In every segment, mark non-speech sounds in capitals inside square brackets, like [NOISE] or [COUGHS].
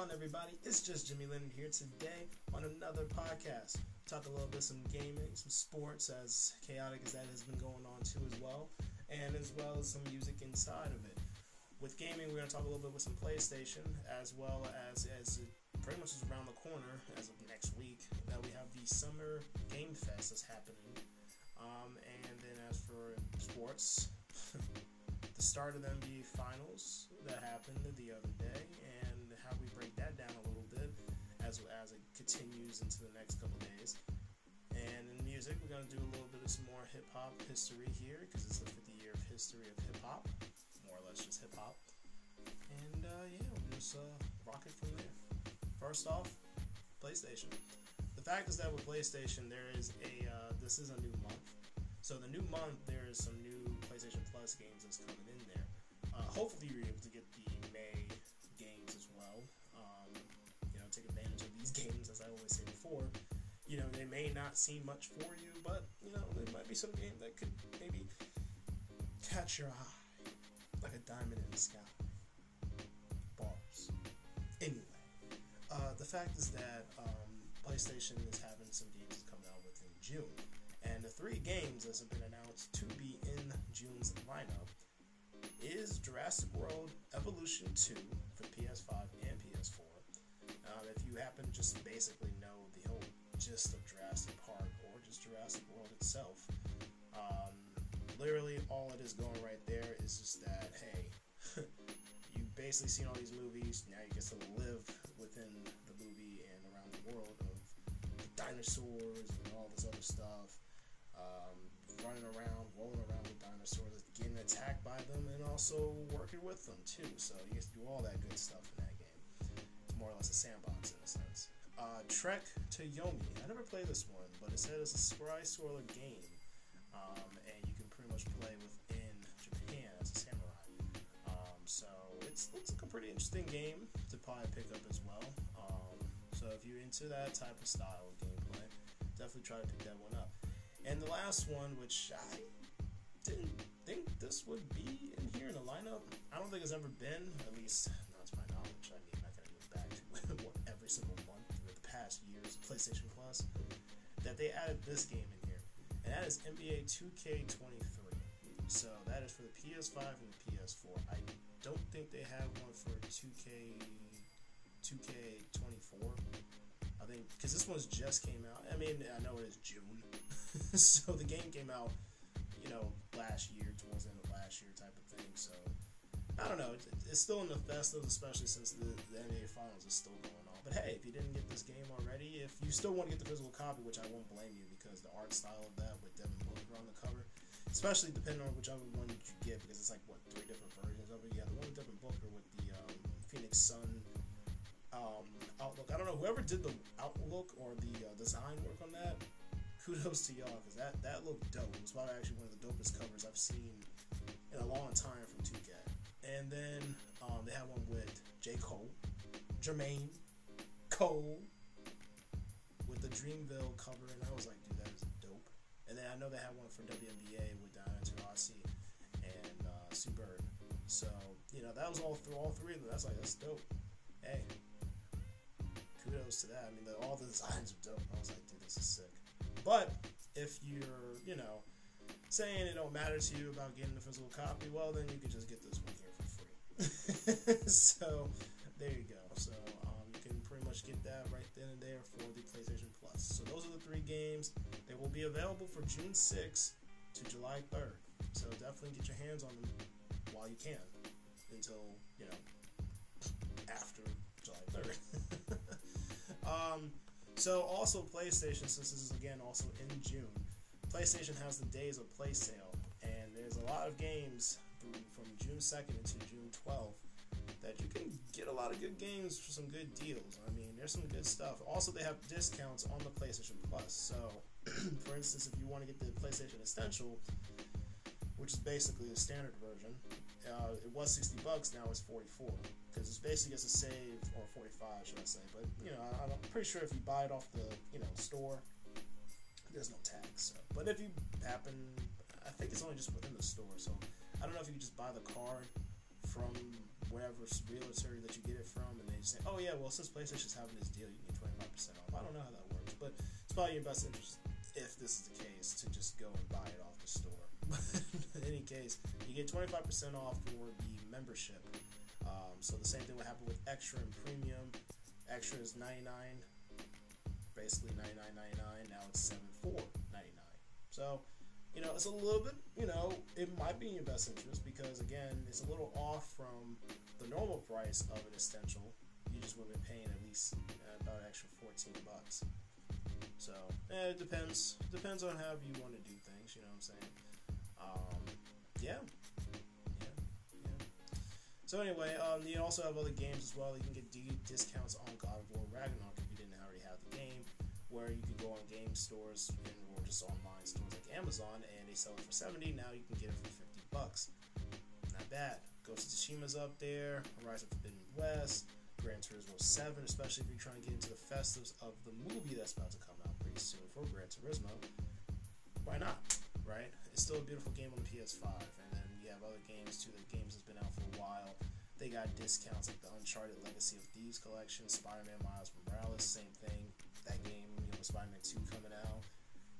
on, everybody? It's just Jimmy Leonard here today on another podcast. Talk a little bit some gaming, some sports, as chaotic as that has been going on too, as well, and as well as some music inside of it. With gaming, we're to talk a little bit with some PlayStation, as well as as pretty much is around the corner as of next week that we have the Summer Game Fest that's happening. Um, and then as for sports. [LAUGHS] the start of the NBA Finals that happened the other day, and break that down a little bit as as it continues into the next couple days. And in music, we're gonna do a little bit of some more hip hop history here because it's the 50 year of history of hip hop, more or less just hip hop. And uh, yeah, we'll just uh, rock it from there. First off, PlayStation. The fact is that with PlayStation, there is a uh, this is a new month. So the new month, there is some new PlayStation Plus games that's coming in there. Uh, hopefully, you're able to get the May. Um, you know, take advantage of these [LAUGHS] games, as I always say before. You know, they may not seem much for you, but you know, there might be some game that could maybe catch your eye, like a diamond in the sky. Bars. Anyway, uh, the fact is that um, PlayStation is having some games coming out within June. And the three games that have been announced to be in June's lineup is Jurassic World Evolution 2 for PS5 and PS4. Um, if you happen to just basically know the whole gist of Jurassic Park or just Jurassic World itself, um, literally all it is going right there is just that, hey, [LAUGHS] you've basically seen all these movies, now you get to live within the movie and around the world of dinosaurs and all this other stuff um, running around, rolling around with dinosaurs, getting attacked by them, and also working with them too. So you get to do all that good stuff in that game. It's more or less a sandbox in a sense. Uh, Trek to Yomi. I never played this one, but it said it's a spry scroller game, um, and you can pretty much play within Japan as a samurai. Um, so it's looks like a pretty interesting game to probably pick up as well. Um, so if you're into that type of style of gameplay, definitely try to pick that one up. And the last one, which I didn't think this would be in here in the lineup, I don't think it's ever been, at least not to my knowledge. I mean, I gotta go back [LAUGHS] to every single month for the past years of PlayStation Plus, that they added this game in here. And that is NBA 2K23. So that is for the PS5 and the PS4. I don't think they have one for 2K 2K24. I think because this one's just came out. I mean, I know it is June, [LAUGHS] so the game came out, you know, last year, towards the end of last year, type of thing. So I don't know. It, it's still in the festive, especially since the, the NBA Finals is still going on. But hey, if you didn't get this game already, if you still want to get the physical copy, which I won't blame you because the art style of that with Devin Booker on the cover, especially depending on whichever one you get, because it's like what three different versions of it. Yeah, the one with Devin Booker with the um, Phoenix Sun um, outlook. I don't know whoever did the outlook or the uh, design work on that. Kudos to y'all because that that looked dope. It's probably actually one of the dopest covers I've seen in a long time from 2K. And then um, they had one with J Cole, Jermaine Cole with the Dreamville cover, and I was like, dude, that is dope. And then I know they had one for WNBA with Diana Taurasi and uh, Sue Bird. So you know that was all through all three of them. That's like that's dope. Hey, kudos to that. I mean, the, all the designs are dope. I was like, dude, this is sick. But if you're, you know, saying it don't matter to you about getting the physical copy, well, then you can just get this one here for free. [LAUGHS] so there you go. So um, you can pretty much get that right then and there for the PlayStation Plus. So those are the three games. They will be available for June 6th to July 3rd. So definitely get your hands on them while you can until you know after July 3rd. [LAUGHS] um, so also PlayStation, since this is again also in June, PlayStation has the Days of Play sale, and there's a lot of games from June 2nd into June 12th that you can get a lot of good games for some good deals. I mean, there's some good stuff. Also, they have discounts on the PlayStation Plus. So, [CLEARS THROAT] for instance, if you want to get the PlayStation Essential, which is basically the standard version. Uh, it was 60 bucks, now it's 44 because it's basically just a save, or 45, should I say? But you know, I, am pretty sure if you buy it off the you know store, there's no tax. So. But if you happen, I think it's only just within the store. So I don't know if you can just buy the card from wherever realtor that you get it from, and they say, "Oh yeah, well since PlayStation's having this deal, you can get twenty five percent off." I don't know how that works, but it's probably your best interest if this is the case to just go and buy it off the store. [LAUGHS] in any case, you get twenty five percent off for the membership. Um, so the same thing would happen with extra and premium. Extra is ninety nine, basically ninety nine ninety nine. Now it's seven four ninety nine. So you know, it's a little bit, you know, it might be in your best interest because, again, it's a little off from the normal price of an essential. You just would been paying at least about an extra 14 bucks. So, eh, it depends. Depends on how you want to do things, you know what I'm saying? Um, yeah. So, anyway, um, you also have other games as well. You can get d- discounts on God of War Ragnarok if you didn't already have the game, where you can go on game stores and, or just online stores like Amazon and they sell it for 70 now you can get it for 50 bucks. Not bad. Ghost of Tsushima's up there. Horizon Forbidden West. Gran Turismo 7 especially if you're trying to get into the festives of the movie that's about to come out pretty soon for Gran Turismo. Why not right it's still a beautiful game on the PS5 and then you have other games too the games has been out for a while they got discounts like the Uncharted Legacy of Thieves collection Spider-Man Miles Morales same thing that game you know Spider-Man 2 coming out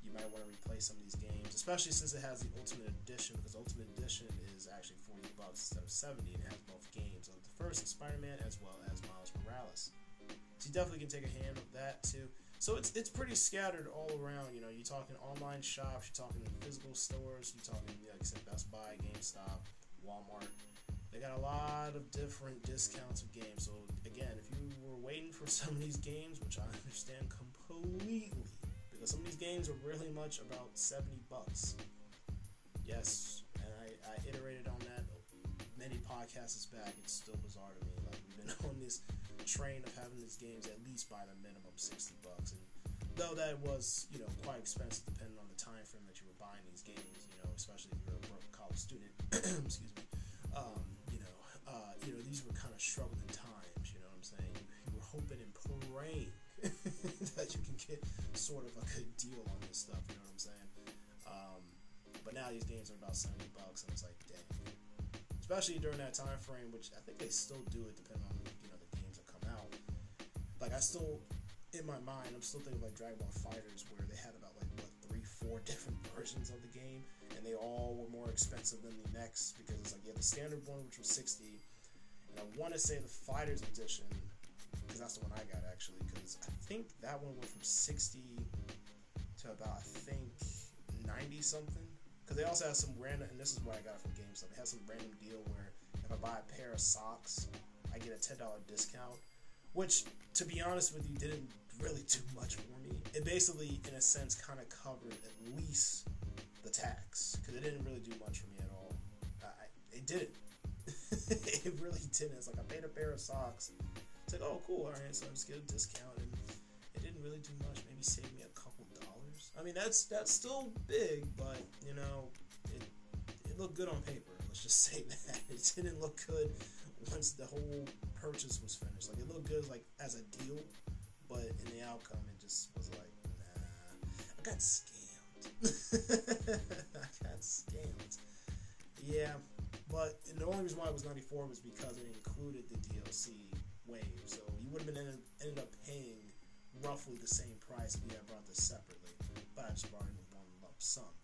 you might want to replay some of these games, especially since it has the Ultimate Edition, because Ultimate Edition is actually 40 bucks instead of 70, and it has both games of the first Spider-Man as well as Miles Morales. So you definitely can take a hand of that too. So it's it's pretty scattered all around. You know, you're talking online shops, you're talking physical stores, you're talking like I said, Best Buy, GameStop, Walmart. They got a lot of different discounts of games. So again, if you were waiting for [LAUGHS] some of these games, which I understand completely because some of these games are really much about 70 bucks. Yes, and I, I iterated on that many podcasts back. It's still bizarre to me. Like we've been [LAUGHS] on this train of having these games at least by the minimum 60 bucks, and though that was you know quite expensive depending on the time frame that you were buying these games, you know, especially if you're a broke college student. [CLEARS THROAT] excuse me. Um, you know, uh, you know these were kind of struggling times. You know what I'm saying? You were hoping and praying [LAUGHS] that you can get sort of a good deal on this stuff. You know what I'm saying? Um, but now these games are about seventy bucks, and it's like, dang. Especially during that time frame, which I think they still do it, depending on Like I still, in my mind, I'm still thinking like Dragon Ball FighterZ where they had about like what three, four [LAUGHS] different versions of the game, and they all were more expensive than the next because it's like you had the standard one, which was sixty, and I want to say the FighterZ edition because that's the one I got actually. Because I think that one went from sixty to about I think ninety something. Because they also have some random, and this is what I got it from GameStop. It has some random deal where if I buy a pair of socks, I get a ten dollar discount. Which, to be honest with you, didn't really do much for me. It basically, in a sense, kind of covered at least the tax because it didn't really do much for me at all. I, it didn't. [LAUGHS] it really didn't. It's like I paid a pair of socks it's like, oh, cool, all right, so I just get a discount, and it didn't really do much. Maybe save me a couple dollars. I mean, that's that's still big, but you know, it it looked good on paper. Let's just [LAUGHS] say that it didn't look good once the whole purchase was finished. Like it looked good like as a deal, but in the outcome, it just was like, nah, I got scammed. [LAUGHS] I got scammed. Yeah, but the only reason why it was 94 was because it included the DLC wave. So you would have been ended, ended up paying roughly the same price if you had brought this separately. But I just brought it in one lump sum.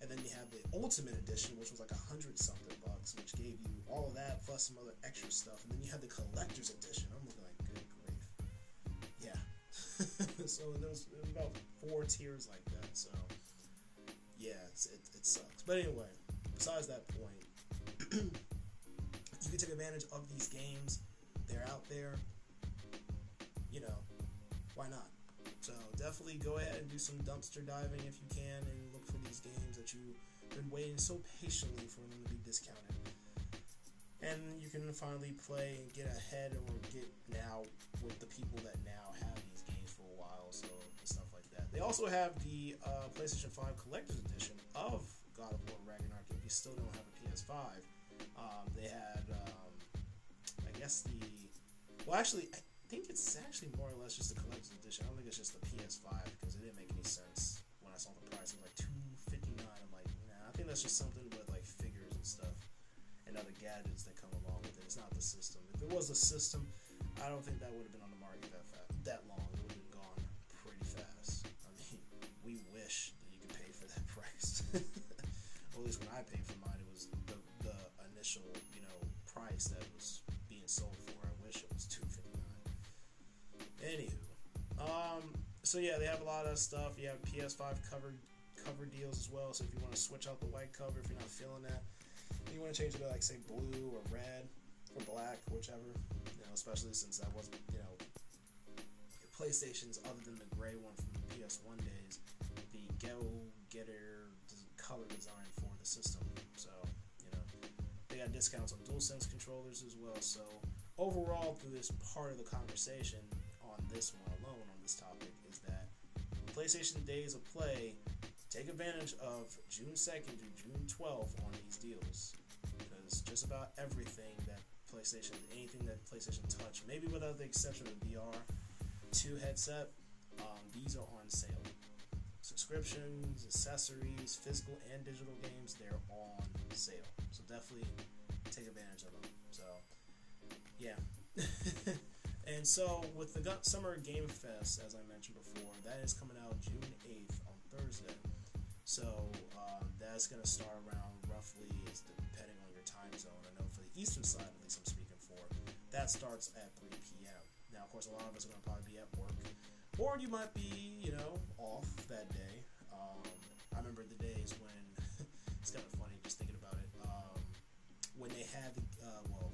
And then you have the Ultimate Edition, which was like a hundred something bucks, which gave you all that plus some other extra stuff. And then you have the Collector's Edition. I'm looking like, good grief. Yeah. [LAUGHS] so there was, about four tiers like that. So yeah, it, it sucks. But anyway, besides that point, [CLEARS THROAT] you can take advantage of these games they're out there, you know, why not? So definitely go ahead and do some dumpster diving if you can and for these games that you've been waiting so patiently for them to be discounted. And you can finally play and get ahead or get now with the people that now have these games for a while, so stuff like that. They also have the uh, PlayStation 5 Collector's Edition of God of War Ragnarok if you still don't have a PS5. Um, they had um, guess the. Well, actually, I think it's actually more or less just a collector's edition. I don't think it's just the PS5 because it didn't make any sense I saw the price. It like two fifty nine. I'm like, nah. I think that's just something with like figures and stuff. and other gadgets that come along with it. It's not the system. If it was a system, I don't think that would have been on the market that fast, that long. It would have been gone pretty fast. I mean, we wish that you could pay for that [LAUGHS] price. well, [LAUGHS] at least when I paid for mine, it was the, the initial, you know, price that was being sold for. I wish it was two fifty nine. Anywho, um, so yeah, they have a lot of stuff. You have PS5 covered cover deals as well. So if you want to switch out the white cover, if you're not feeling that, you want to change it to like say blue or red or black, whichever. You know, especially since that wasn't you know PlayStation's other than the gray one from the PS1 days, the go getter color design for the system. So you know they got discounts on DualSense controllers as well. So overall, through this part of the conversation on this one this topic is that PlayStation Days of Play take advantage of June 2nd to June 12th on these deals because just about everything that PlayStation, anything that PlayStation Touch, maybe without the exception of the VR 2 headset, um, these are on sale. Subscriptions, accessories, physical and digital games, they're on sale. So definitely take advantage of them. So, yeah. [LAUGHS] and so with the Summer Game Fest, as I mentioned before, that is coming out June 8th on Thursday. So um, that's going to start around roughly, depending on your time zone. I know for the eastern side, at least I'm speaking for, that starts at 3 p.m. Now, of course, a lot of us are going to probably be at work, or you might be, you know, off that day. Um, I remember the days when [LAUGHS] it's kind of funny just thinking about it. Um, when they had, uh, well,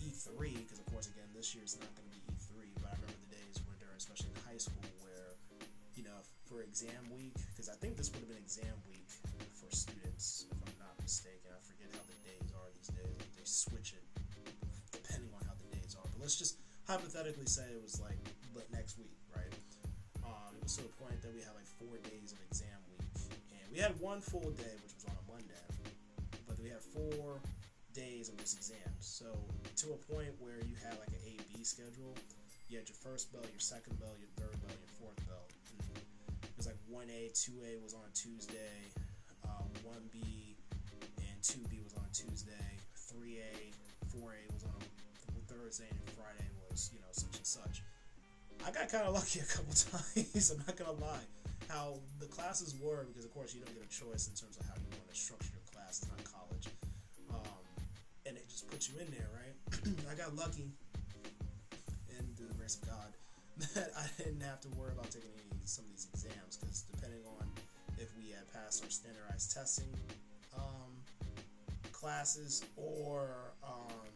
E- E3, because of course, again, this year it's not going to be E3, but I remember the days when during, especially in high school, where you know, for exam week, because I think this would have been exam week for students, if I'm not mistaken. I forget how the days are these days. Like they switch it depending on how the days are. But let's just hypothetically say it was like next week, right? Um, it was to the point that we had like four days of exam week, and we had one full day, which was on a Monday, but we had four days of this exam. So to a point where you had like an A B schedule. You had your first bell, your second bell, your third bell, your fourth bell it was like 1A, 2A was on Tuesday, um, 1B and 2B was on Tuesday, 3A, 4A was on Thursday, and Friday was, you know, such and such. I got kind of lucky a couple [LAUGHS] times, I'm not to lie. How the classes were, because of course you don't get a choice in terms of how you want to structure your class, it's not puts you in there, right? [CLEARS THROAT] I got lucky, and the grace of God, [LAUGHS] that I didn't have to worry about taking any some of these exams because depending on if we had passed our standardized testing um, classes or um,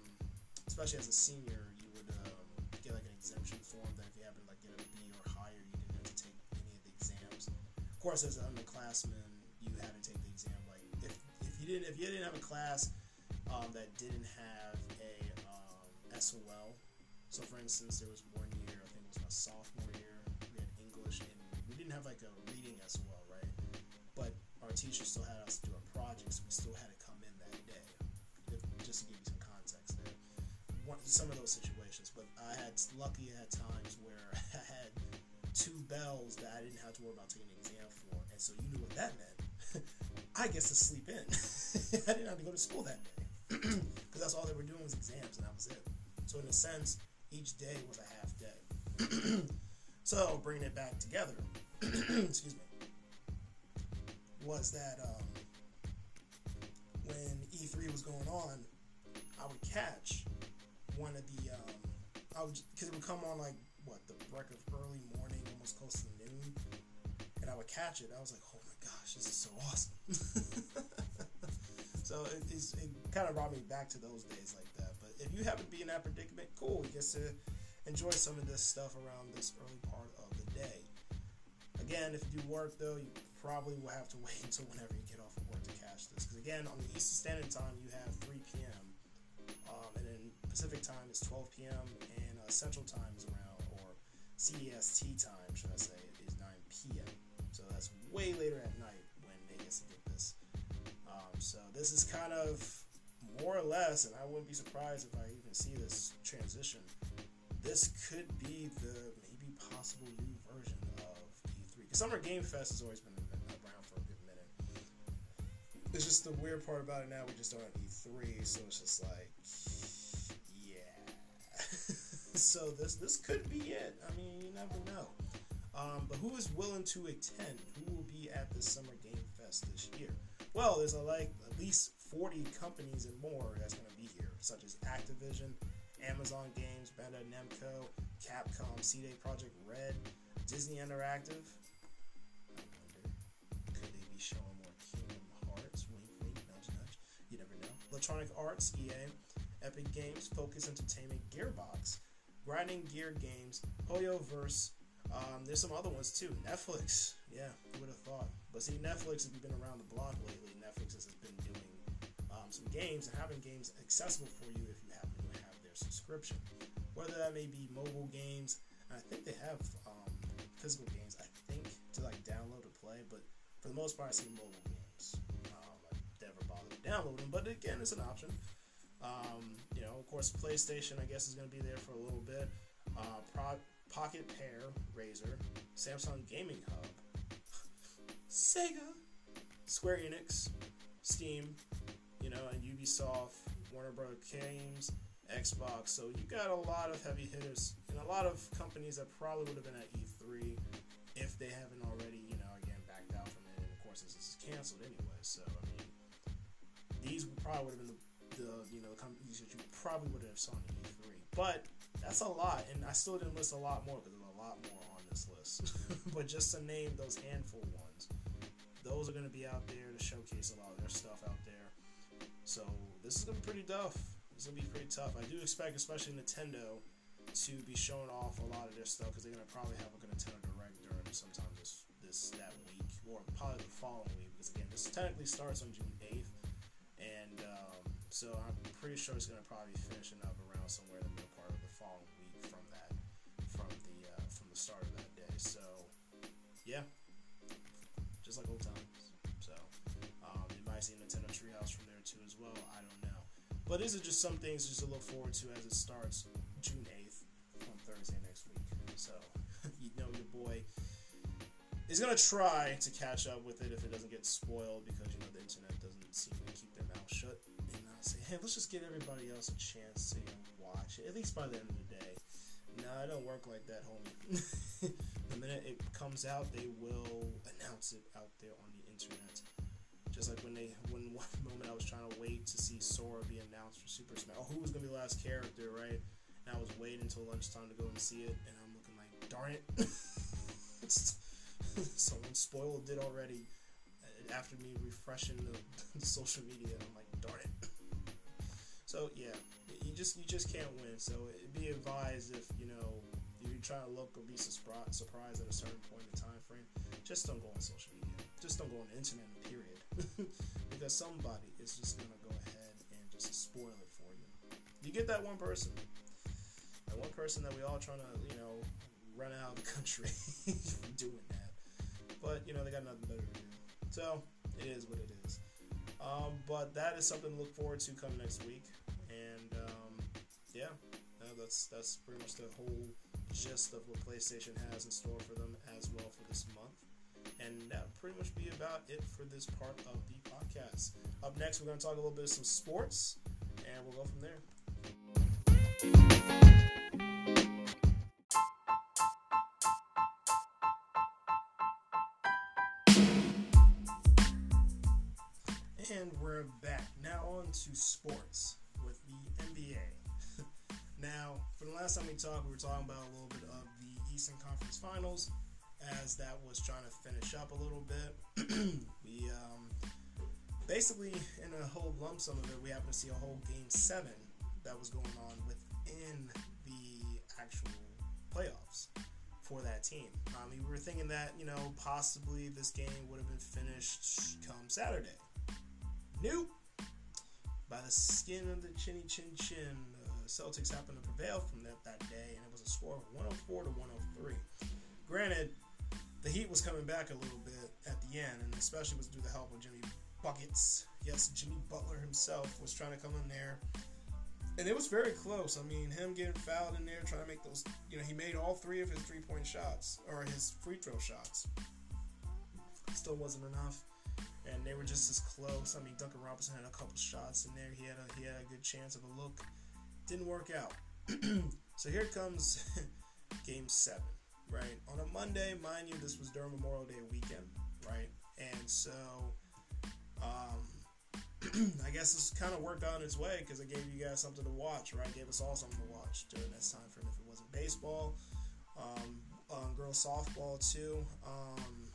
especially as a senior you would um, get like an exemption form that if you happen to like get a B or higher you didn't have to take any of the exams of course as an underclassman you had to take the exam like if, if you didn't if you didn't have a class um, that didn't have a um, SOL so for instance there was one year I think it was my sophomore year we had English and we didn't have like a reading SOL, right? But our teacher still had us do a project, so we still had to come in that day. If, just to give you some context there. One, some of those situations, but I had lucky at times where [LAUGHS] I had two bells that I didn't have to worry about taking an exam for, and so you knew what that meant. [LAUGHS] I guess to sleep in. [LAUGHS] I didn't have to go to school that day [CLEARS THROAT] because that's all they were doing was exams, and that was it. So in a sense, each day was a half day. [CLEARS THROAT] So bringing it back together, [CLEARS THROAT] excuse me, was that um, when E3 was going on, I would catch one of the, um, I would because it would come on like what the break of early morning, almost close to noon, and I would catch it. I was like, oh my gosh, this is so awesome. [LAUGHS] so it, it kind of brought me back to those days like that. But if you happen to be in that predicament, cool, you get to enjoy some of this stuff around this early part of the day. Again, if you do work though, you probably will have to [LAUGHS] wait until whenever you get off of work to catch this. Because again, on the Eastern Standard Time, you have 3 p.m. Um, and then Pacific Time is 12 p.m. and uh, Central Time is around, or CEST time, should I say, so this is kind of more or less, and I wouldn't be surprised if I even see this transition this could be the maybe possible new version of E3. Because Summer Game Fest has always been around for a good minute. it's just the weird part about it now. We just don't have E3, so it's just like, yeah. [LAUGHS] so this this could be it. I mean, you never know. Um, but who is willing to attend? Who will be at the Summer Game Fest this year? Well, there's a, like at least 40 companies and more that's going to be here, such as Activision, Amazon Games, Bandai Namco, Capcom, CD Projekt Red, Disney Interactive. I wonder, could they be showing more Kingdom Hearts? Wink, wink, nudge, nudge. You never know. Electronic Arts, EA, Epic Games, Focus Entertainment, Gearbox, Grinding Gear Games, Hoyoverse. Um, there's some other ones too. Netflix. Yeah, who would have thought? But see, Netflix, if you've been around the block lately, Netflix has been doing um, some games and having games accessible for you if you happen to have their subscription. Whether that may be mobile games, I think they have um, physical games, I think, to like download or play, but for the most part, I see mobile games. Um, I never bothered to download them, but again, it's an option. Um, you know, of course, PlayStation, I guess, is going to be there for a little bit. Uh, Pro- Pocket Pair, Razer, Samsung Gaming Hub, Sega, Square Enix, Steam, you know, and Ubisoft, Warner Bros. Games, Xbox. So you got a lot of heavy hitters and a lot of companies that probably would have been at E3 if they haven't already, you know, again backed out from it. And of course, this is canceled anyway. So I mean, these probably would have been the, the you know companies that you probably would have saw in E3. But that's a lot, and I still didn't list a lot more because there's a lot more on this list. [LAUGHS] but just to name those handful ones, those are going to be out there to showcase a lot of their stuff out there. So this is going to be pretty tough. This will be pretty tough. I do expect, especially Nintendo, to be showing off a lot of their stuff because they're gonna probably have like a Nintendo Direct during sometime this this that week or probably the following week because again this technically starts on June eighth, and um, so I'm pretty sure it's gonna probably be finishing up around somewhere in the middle following week from that from the uh, from the start of that day. So yeah, just like old times. So um, you might see Nintendo Treehouse from there too as well. I don't know. But these are just some things just to look forward to as it starts June 8th on Thursday next week. So, [LAUGHS] you know, your boy is to try to catch up with it if it doesn't get spoiled because, you know, the internet doesn't seem to keep their mouth shut and not say, hey, let's just give everybody else a chance to watch it, at least by the end of the day. No, it don't work like that, homie. [LAUGHS] the minute it comes out, they will announce it out there on the internet. Just like when they, when [LAUGHS] one moment I was trying to wait to see Sora be announced for Super Smash. Oh, who was gonna be the last character, right? And I was waiting until lunchtime to go and see it, and I'm looking like, darn it! [LAUGHS] Someone spoiled it already uh, after me refreshing the, the social media. I'm like, darn it! So yeah, you just you just can't win. So be advised if you know if you're trying to look or be surprised at a certain point in the time frame, just don't go on social media. Just don't go on the internet. Period. [LAUGHS] because somebody is just gonna go ahead and just spoil it for you. You get that one person, that one person that we all trying to you know run out of the [LAUGHS] country doing that. But you know they got nothing better to do. So it is what it is. Um, but that is something to look forward to come next week. And um, yeah, that's that's pretty much the whole gist of what PlayStation has in store for them as well for this month. And that pretty much be about it for this part of the podcast. Up next, we're going to talk a little bit of some sports, and we'll go from there. On to sports with the NBA. [LAUGHS] now, for the last time we talked, we were talking about a little bit of the Eastern Conference Finals as that was trying to finish up a little bit. [CLEARS THROAT] we um, basically, in a whole lump sum of it, we happened to see a whole game seven that was going on within the actual playoffs for that team. We were thinking that, you know, possibly this game would have been finished come Saturday. Nope. By the skin of the chinny chin chin, uh, Celtics happened to prevail from that that day, and it was a score of 104 to 103. Granted, the Heat was coming back a little bit at the end, and especially was due the help of Jimmy Buckets. Yes, Jimmy Butler himself was trying to come in there, and it was very close. I mean, him getting fouled in there, trying to make those, you know, he made all three of his three point shots or his free throw shots. Still wasn't enough. And they were just as close. I mean, Duncan Robinson had a couple shots in there. He had a he had a good chance of a look. Didn't work out. [CLEARS THROAT] so here comes [LAUGHS] Game Seven, right on a Monday, mind you. This was during Memorial Day weekend, right? And so, um, [CLEARS THROAT] I guess this kind of worked out in its way because it gave you guys something to watch, right? Gave us all something to watch during this time frame. If it wasn't baseball, um, um, girls softball too. Um,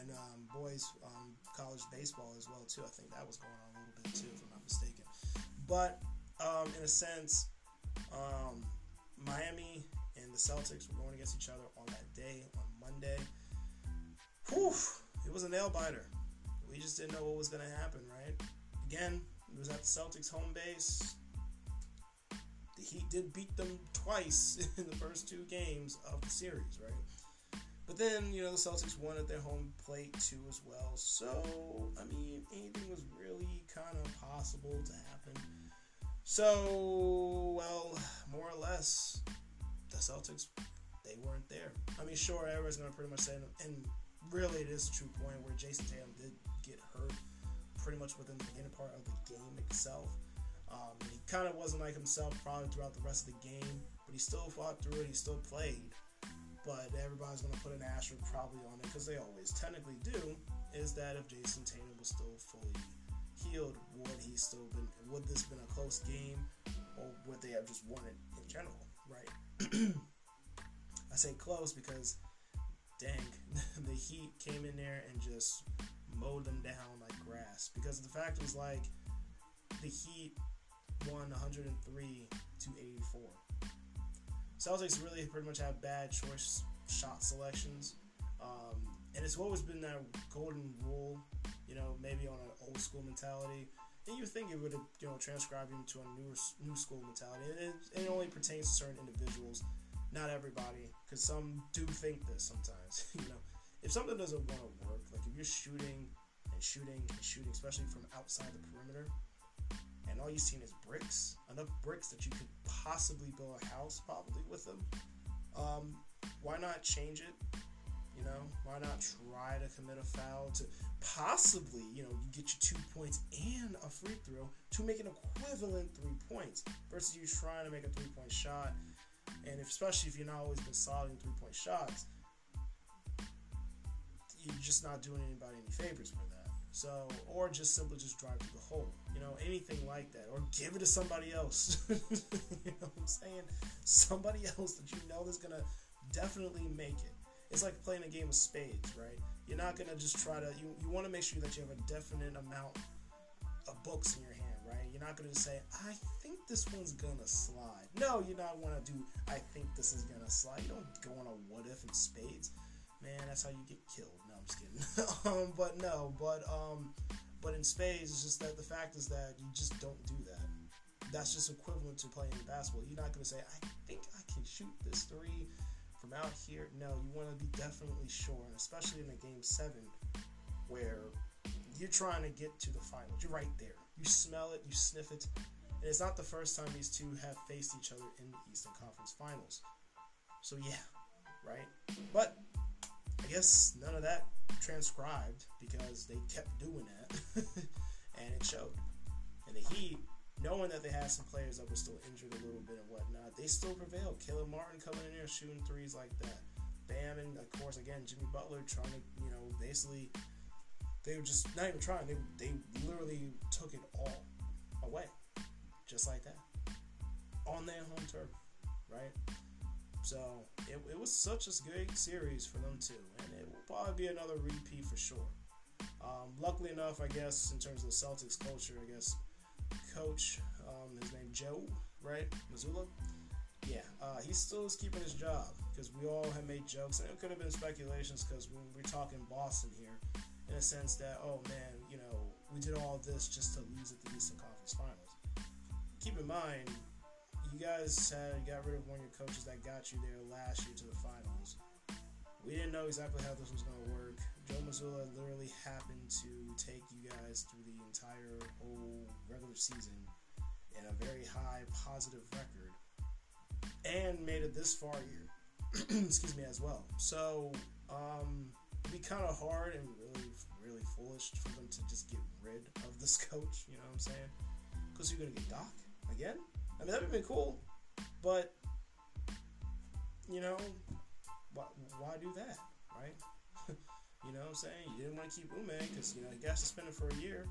and um, boys um, college baseball as well too. I think that was going on a little bit too, if I'm not mistaken. But um, in a sense, um, Miami and the Celtics were going against each other on that day on Monday. Whew, it was a nail biter. We just didn't know what was going to happen, right? Again, it was at the Celtics home base. The Heat did beat them twice [LAUGHS] in the first two games of the series, right? But then, you know, the Celtics won at their home plate too as well. So, I mean, anything was really kind of possible to happen. So, well, more or less, the Celtics, they weren't there. I mean, sure, everyone's going to pretty much say, and really it is a true point where Jayson Tatum did get hurt pretty much within the beginning part of the game itself. Um, he kind of wasn't like himself probably throughout the rest of the game, but he still fought through it. He still played but everybody's going to put an asterisk probably on it because they always technically do. Is that if Jayson Tatum was still fully healed, would he still been? Would this been a close game, or would they have just won it in general? Right. [CLEARS THROAT] I say close because, dang, [LAUGHS] the Heat came in there and just mowed them down like grass. Because the fact was like, the Heat won 103 to 84 Celtics really pretty much have bad choice shot selections. Um, and it's always been that golden rule, you know, maybe on an old school mentality. And you think it would, you know, transcribe into a new new school mentality. It, it only pertains to certain individuals, not everybody, because some do think this sometimes. [LAUGHS] you know, if something doesn't want to work, like if you're shooting and shooting and shooting, especially from outside the perimeter, and all you've seen is bricks, enough bricks that you could possibly build a house probably with them. Um, why not change it? You know, why not try to commit a foul to possibly, you know, you get your two points and a free throw to make an equivalent three points versus you trying to make a three point shot. And if, especially if you're not always been solid in three point shots, you're just not doing anybody any favors for that. So, or just simply just drive to the hole, you know, anything like that, or give it to somebody else. [LAUGHS] you know what I'm saying? Somebody else that you know is gonna definitely make it. It's like playing a game of spades, right? You're not gonna just try to. You, you want to make sure that you have a definite amount of books in your hand, right? You're not gonna say, "I think this one's gonna slide." No, you're not want to do. I think this is gonna slide. You don't go on a what if in spades, man. That's how you get killed. I'm just kidding. [LAUGHS] um, but no, but um, but in spades, it's just that the fact is that you just don't do that. That's just equivalent to playing basketball. You're not gonna say, I think I can shoot this three from out here. No, you want to be definitely sure, and especially in a game seven where you're trying to get to the finals. You're right there. You smell it, you sniff it, and it's not the first time these two have faced each other in the Eastern Conference Finals. So yeah, right. But I guess none of that transcribed because they kept doing that, [LAUGHS] and it showed. And the Heat, knowing that they had some players that were still injured a little bit and whatnot, they still prevailed. Caleb Martin coming in there shooting threes like that. Bam, and of course, again, Jimmy Butler trying to, you know, basically, they were just not even trying. They, they literally took it all away, just like that, on their home turf, right? So it, it was such a great series for them too, and it will probably be another repeat for sure. Um, luckily enough, I guess in terms of the Celtics culture, I guess coach, um, his name Joe, right, Mazzulla. Yeah, uh, he still is keeping his job because we all have made jokes, and it could have been speculations because when we're talking Boston here, in a sense that oh man, you know, we did all this just to lose at the Eastern Conference Finals. Keep in mind, you guys had got rid of one of your coaches that got you there last year to the finals. We didn't know exactly how this was going to work. Joe Mazzulla literally happened to take you guys through the entire whole regular season in a very high positive record and made it this far year. [CLEARS THROAT] Excuse me, as well. So, um, be kind of hard and really, really really foolish for them to just get rid of this [LAUGHS] coach. You know what I'm saying? Because you're gonna get Doc again. I mean, that'd been cool, but you know, why, why do that, right? [LAUGHS] you know what I'm saying? You didn't want to keep Ime because you know he got suspended for a year.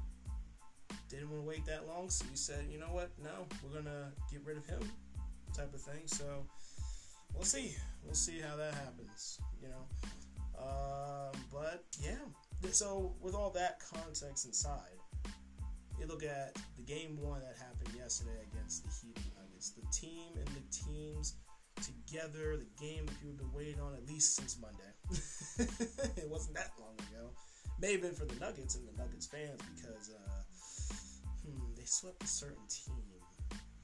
Didn't want to wait that long, so you said, you know what? No, we're gonna get rid of him, type of thing. So we'll see. We'll see how that happens. You know, um, but yeah. So with all that context inside, you look at the game one that happened yesterday against the Heat and Nuggets. The team and the teams together, the game that have been waiting on at least since Monday. [LAUGHS] it wasn't that long ago. May have been for the Nuggets and the Nuggets fans because uh, hmm, they swept a certain team.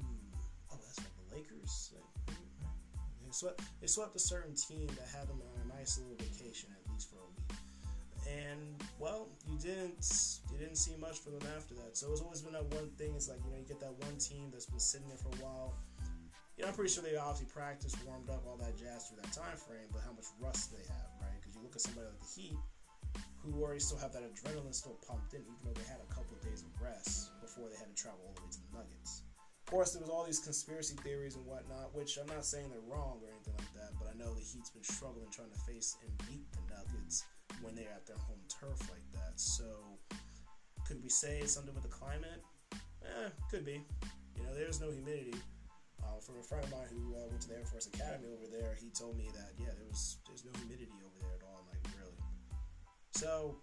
Hmm. Oh, that's like the Lakers. They swept, they swept a certain team that had them on a nice little vacation at least for a week. And well, you didn't you didn't see much from them after that. So it's always been that one thing. It's like you know you get that one team that's been sitting there for a while you know, I'm pretty sure they obviously practiced, warmed up, all that jazz through that time frame. But how much rust they have, right? Because you look at somebody like the Heat, who already still have that adrenaline still pumped in, even though they had a couple of days of rest before they had to travel all the way to the Nuggets. Of course, there was all these conspiracy theories and whatnot, which I'm not saying they're wrong or anything like that, but I know the Heat's been struggling trying to face and beat the Nuggets when they're at their home turf like that. So, could we say something with the climate? Eh, could be. You know, there's no humidity uh, from a friend of mine who uh, went to the Air Force Academy over there, he told me that yeah, there was there's no humidity over there at all, like really. So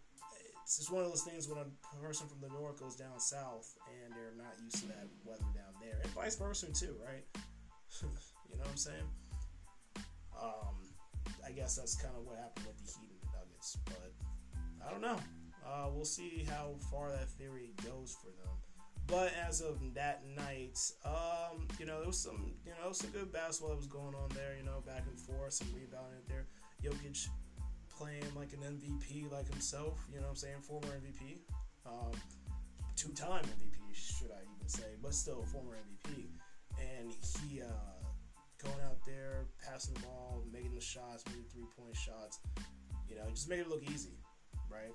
it's just one of those things when a person from the north goes down south and they're not used to that weather down there, and vice versa too, right? [LAUGHS] you know what I'm saying? Um, I guess that's kind of what happened with the Heat Nuggets, but I don't know. Uh, we'll see how far that theory goes for them. But as of that night, um, you know, there was some, you know, some good basketball that was going on there. You know, back and forth, some rebounding there. Jokic playing like an MVP, like himself. You know, what I'm saying former MVP, um, two-time MVP, should I even say, but still former MVP. And he uh, going out there, passing the ball, making the shots, making three-point shots. You know, just make it look easy, right?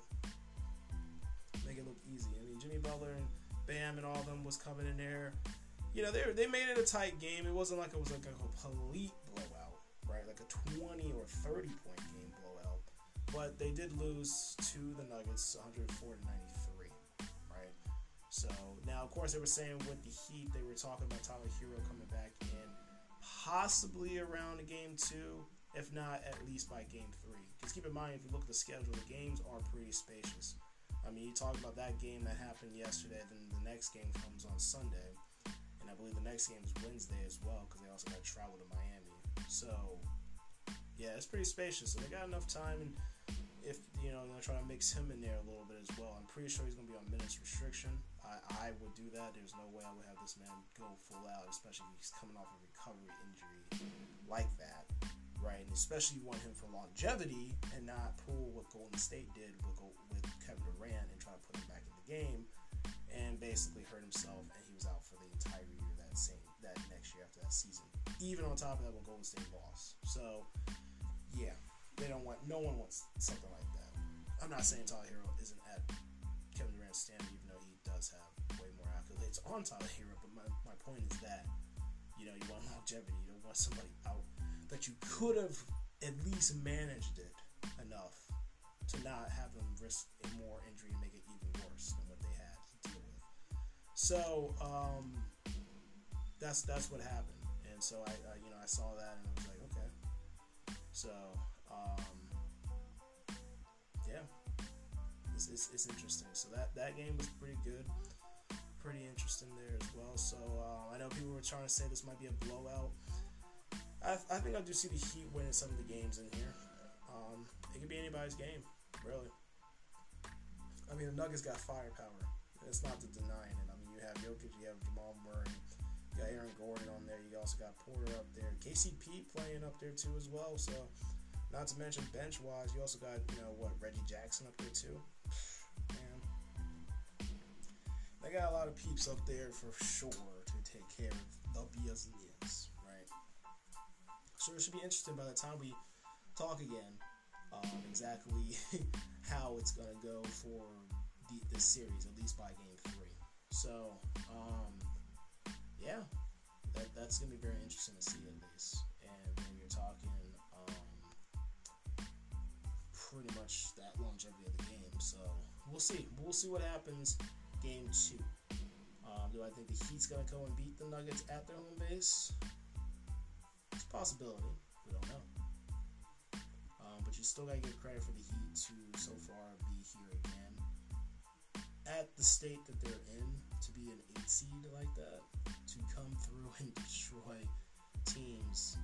Make it look easy. I mean, Jimmy Butler and Bam and all of them was coming in there. You know, they they made it a tight game. It wasn't like it was like a complete blowout, right? Like a 20 or 30 point game blowout. But they did lose to the Nuggets 104 to 93, right? So now, of course, they were saying with the Heat, they were talking about Tyler Herro coming back in possibly around game two, if not at least by game three. Keep in mind, if you look at the schedule, the games are pretty spacious. I mean, you talk about that game that happened yesterday, then the next game comes on Sunday, and I believe the next game is Wednesday as well because they also got to travel to Miami. So, yeah, it's pretty spacious. So they got enough time, and if you know they're trying to mix him in there a little bit as well, I'm pretty sure he's going to be on minutes restriction. I, I would do that. There's no way I would have this man go full out, especially if he's coming off a recovery injury like that right? And especially you want him for longevity and not pull what Golden State did with, with Kevin Durant and try to put him back in the game and basically hurt himself and he was out for the entire year that same that next year after that season. Even on top of that, when Golden State lost, so yeah, they don't want no one wants something like that. I'm not saying Tyler Herro isn't at Kevin Durant's standard, even though he does have way more accolades on Tyler Herro. But my, my point is that you know you want longevity. You don't want somebody out that you could have at least managed it enough to not have them risk a more injury and make it even worse than what they had to deal with. So um, that's that's what happened, and so I, I, you know I saw that and I was like, okay. So um, yeah, it's, it's, it's, interesting. So that that game was pretty good, pretty interesting there as well. So uh, I know people were trying to say this might be a blowout. I, I think I do see the Heat winning some of the games in here. Um, it could be anybody's game, really. I mean, the Nuggets got firepower. It's not to denying it. I mean, you have Jokic, you have Jamal Murray, you got Aaron Gordon on there. You also got Porter up there. KCP playing up there too as well. So, not to mention bench wise, you also got you know what Reggie Jackson up there too. Man, they got a lot of peeps up there for sure to take care of the business. So it should be interesting by the time we talk again, um, exactly [LAUGHS] how it's gonna go for the, this series, at least by game three. So, um, yeah, that, that's gonna be very interesting to see at least. And then you're talking um, pretty much that longevity of the game. So we'll see. We'll see what happens game two. Um, do I think the Heat's gonna go and beat the Nuggets at their home base? Possibility. We don't know. Um, but you still gotta give credit for the Heat to so far be here again at the state that they're in to be an eight seed like that to come through [LAUGHS] and destroy teams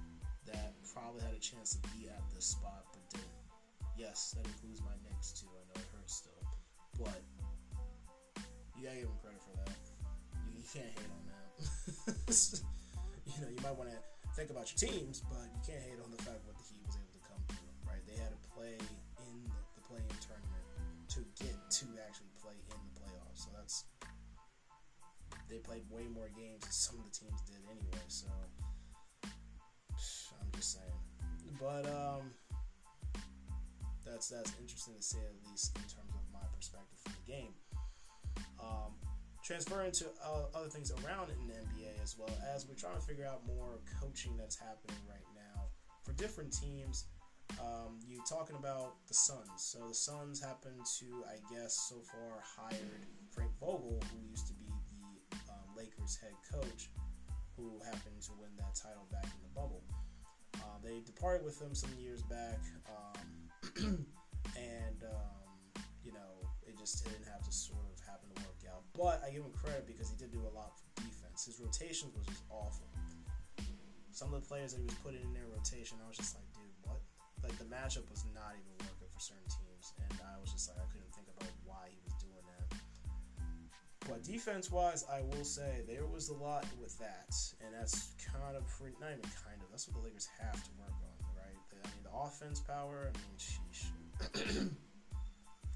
that probably had a chance to be at this spot but didn't. Yes, that includes my Knicks too. I know it hurts still, but you gotta give them credit for that. You, you can't hate on that. [LAUGHS] you know, you might want to think about your teams, but you can't hate on the fact what the Heat was able to come through. Right? They had to play in the, the play-in tournament to get to actually play in the playoffs. So that's they played way more games than some of the teams did anyway. So I'm just saying, but um, that's that's interesting to say at least in terms of my perspective from the game. Um, transferring to uh, other things around in the NBA as well as we're trying to figure out more coaching that's happening right now for different teams. Um, you're talking about the Suns. So the Suns happen to, I guess, so far hired Frank Vogel, who used to be the um, Lakers head coach, who happened to win that title back in the bubble. Uh, they departed with him some years back, um, [CLEARS THROAT] and um, you know it just didn't have to sort of happen to work out. But I give him credit because he did do a lot for defense. His rotations was just awful. Some of the players that he was putting in their rotation, I was just like, dude, what? Like the matchup was not even working for certain teams, and I was just like, I couldn't think about why he was doing that. But defense wise, I will say there was a lot with that, and that's kind of pretty, not even kind of. That's what the Lakers have to work on, right? The, I mean, the offense power. I mean, sheesh. [CLEARS THROAT]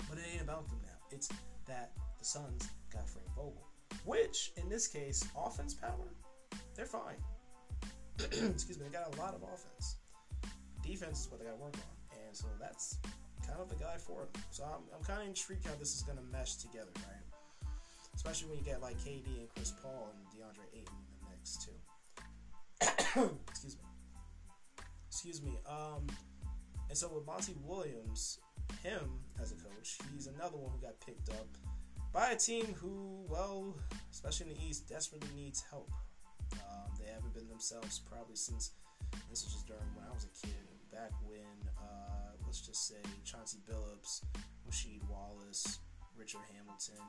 but it ain't about them now. It's that the Suns got Frank Vogel, which in this case, offense power, they're fine. [CLEARS THROAT] Excuse me, they got a lot of offense. Defense is what they got to work on, and so that's kind of the guy for them. So I'm, I'm kind of intrigued how this is going to mesh together, right? Especially when you get like KD and Chris Paul and DeAndre Ayton in the mix too. [COUGHS] Excuse me. Excuse me. Um, and so with Monty Williams, him as a coach, he's another one who got picked up by a team who, well, especially in the East, desperately needs help. Um, they haven't been themselves probably since this was just during when I was a kid, back when uh, let's just say Chauncey Billups, Rasheed Wallace, Richard Hamilton,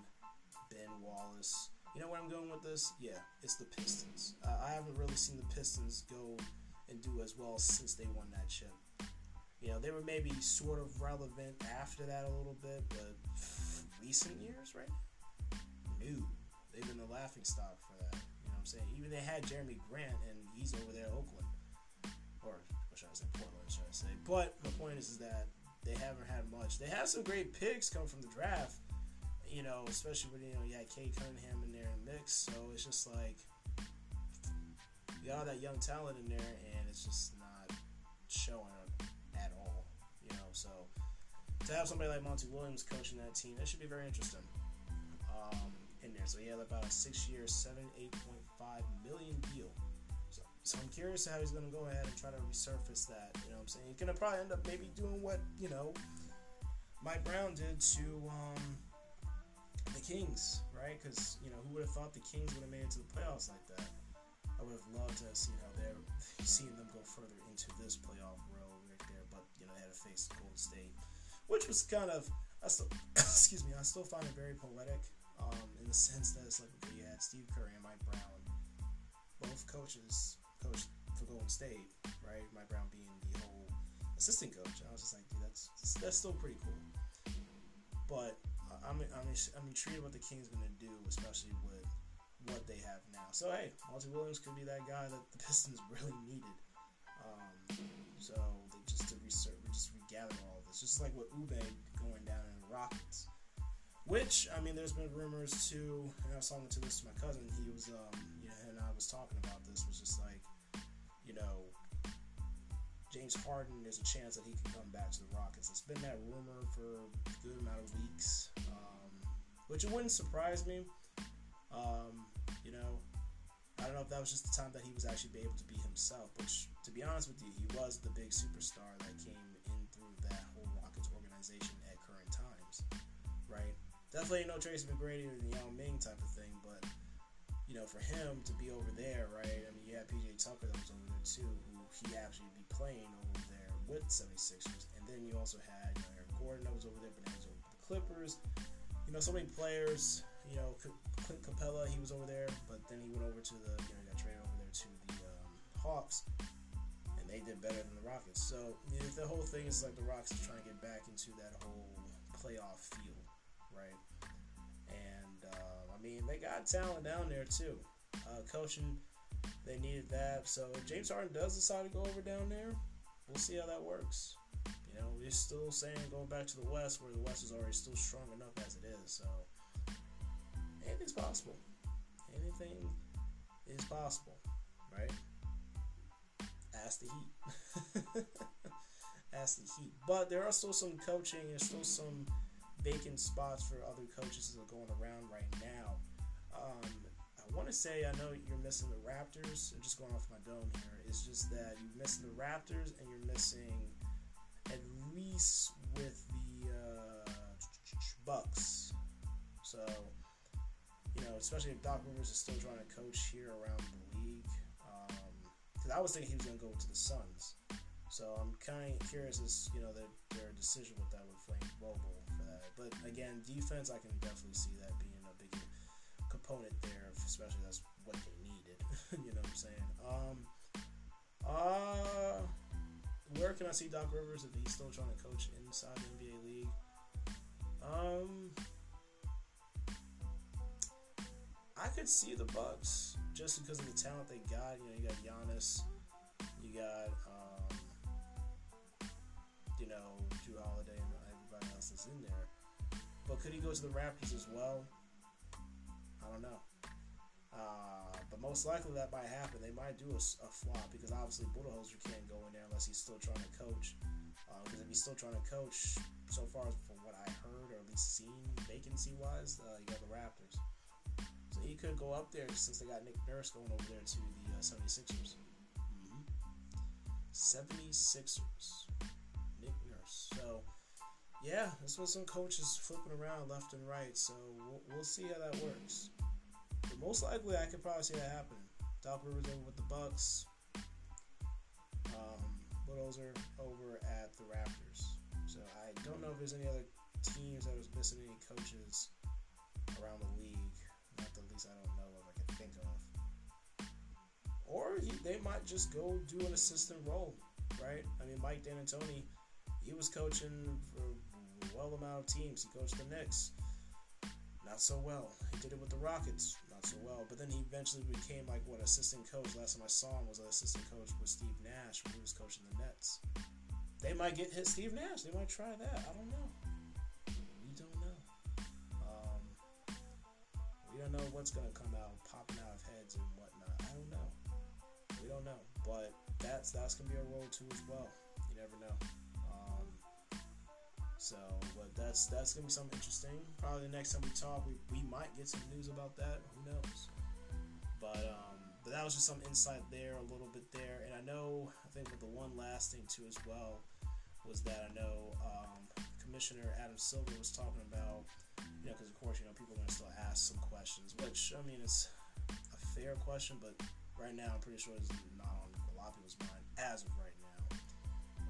Ben Wallace. You know where I'm going with this? Yeah, it's the Pistons. Uh, I haven't really seen the Pistons go and do as well since they won that chip. You know, they were maybe sort of relevant after that a little bit, but recent years, right? New. They've been the laughing stock for that. You know what I'm saying? Even they had Jerami Grant, and he's over there in Oakland. Or, what should I say? Portland, should I say? But the point is, is that they haven't had much. They have some great picks come from the draft, you know, especially when, you know, you had Cade Cunningham in there the mix. So it's just like, you got all that young talent in there, and it's just not showing up at all, you know. So to have somebody like Monty Williams coaching that team, that should be very interesting. Um, in there, so he had about a six-year, seven, eight point five million deal. So, so I'm curious how he's going to go ahead and try to resurface that. You know, what I'm saying he's going to probably end up maybe doing what you know Mike Brown did to um, the Kings, right? Because you know who would have thought the Kings would have made it to the playoffs like that? I would have loved to have seen how they're seeing them go further into this playoff row right there, but you know they had to face Golden State, which was kind of I still [COUGHS] excuse me I still find it very poetic um, in the sense that it's like okay, had Steve Kerr and Mike Brown, both coaches coached for Golden State, right? Mike Brown being the whole assistant coach. And I was just like, dude, that's that's still pretty cool. But uh, I'm I'm I'm intrigued what the Kings gonna do, especially with what they have now. So hey, Monty Williams could be that guy that the [LAUGHS] Pistons really needed. Um, so they just to research, just regather all this, just like what Ube going down in the Rockets. Which I mean, there's been rumors too, and I was talking to this to my cousin. He was, um, you know, and I was talking about this was just like, you know, James Harden, there's a chance that he can come back to the Rockets. It's been that rumor for a good amount of weeks, um, which it wouldn't surprise me. Um, you know, I don't know if that was just the time that he was actually able to be himself, which, to be honest with you, he was the big superstar that came organization at current times, right? Definitely no Tracy McGrady or the Yao Ming type of thing, but you know, for him to be over there, right? I mean, you had PJ Tucker that was over there too, who he actually be playing over there with 76ers, and then you also had you know, Eric Gordon that was over there, but now he's over the Clippers. You know, so many players. You know, Clint Capela, he was over there, but then he went over to the, you know, got traded over there to the um, Hawks, they did better than the Rockets. So the whole thing is like the Rockets are trying to get back into that whole playoff feel, right? And uh, I mean, they got talent down there too. Uh, coaching, they needed that. So if James Harden does decide to go over down there, we'll see how that works. You know, we're still saying going back to the West, where the West is already still strong enough as it is. So anything's possible. Anything is possible, right? Ask the Heat. [LAUGHS] Ask the Heat. But there are still some coaching. There's still some vacant spots for other coaches that are going around right now. Um, I want to say I know you're missing the Raptors. I'm just going off my dome here. It's just that you're missing the Raptors and you're missing at least with the uh, Bucks. So you know, especially if Doc Rivers is still trying to coach here around. Because I was thinking he was going to go to the Suns. So I'm kind of curious as you know their, their decision with that with Frank Vogel for that. But again, defense, I can definitely see that being a big component there, especially that's what they needed. [LAUGHS] you know what I'm saying? Um, uh, where can I see Doc Rivers if he's still trying to coach inside the NBA league? Um, I could see the Bucks just because of the talent they got. You know, you got Giannis, you got um, you know Jrue Holiday and everybody else that's in there. But could he go to the Raptors as well? I don't know. Uh, but most likely that might happen. They might do a, a flop because obviously Budenholzer can't go in there unless he's still trying to coach. Because uh, if he's still trying to coach, so far from what I heard or at least seen vacancy wise, uh, you got the Raptors he could go up there since they got Nick Nurse going over there to the uh, 76ers. Mm-hmm. 76ers. Nick Nurse. So, yeah, this was some coaches flipping around left and right. So, we'll, we'll see how that works. But most likely, I could probably see that happen. Doc Rivers over with the Bucks. Um, Budenholzer over at the Raptors. So, I don't know if there's any other teams that was missing any coaches around the league I don't know if I can think of. Or he, they might just go do an assistant role, right? I mean, Mike D'Antoni, he was coaching for a well amount of teams. He coached the Knicks, not so well. He did it with the Rockets, not so well. But then he eventually became like what assistant coach. Last time I saw him was an assistant coach with Steve Nash when he was coaching the Nets. They might get hit Steve Nash. They might try that. I don't know. Don't know what's gonna come out, popping out of heads and whatnot. I don't know. We don't know, but that's that's gonna be a role too as well. You never know. Um, so, but that's that's gonna be something interesting. Probably the next time we talk, we, we might get some news about that. Who knows? But um, but that was just some insight there, a little bit there, and I know I think the one last thing too as well was that I know um, Commissioner Adam Silver was talking about you know, because of course, you know, people are gonna still ask some questions, which I mean, it's a fair question, but right now, I'm pretty sure it's not on a lot of people's mind as of right now.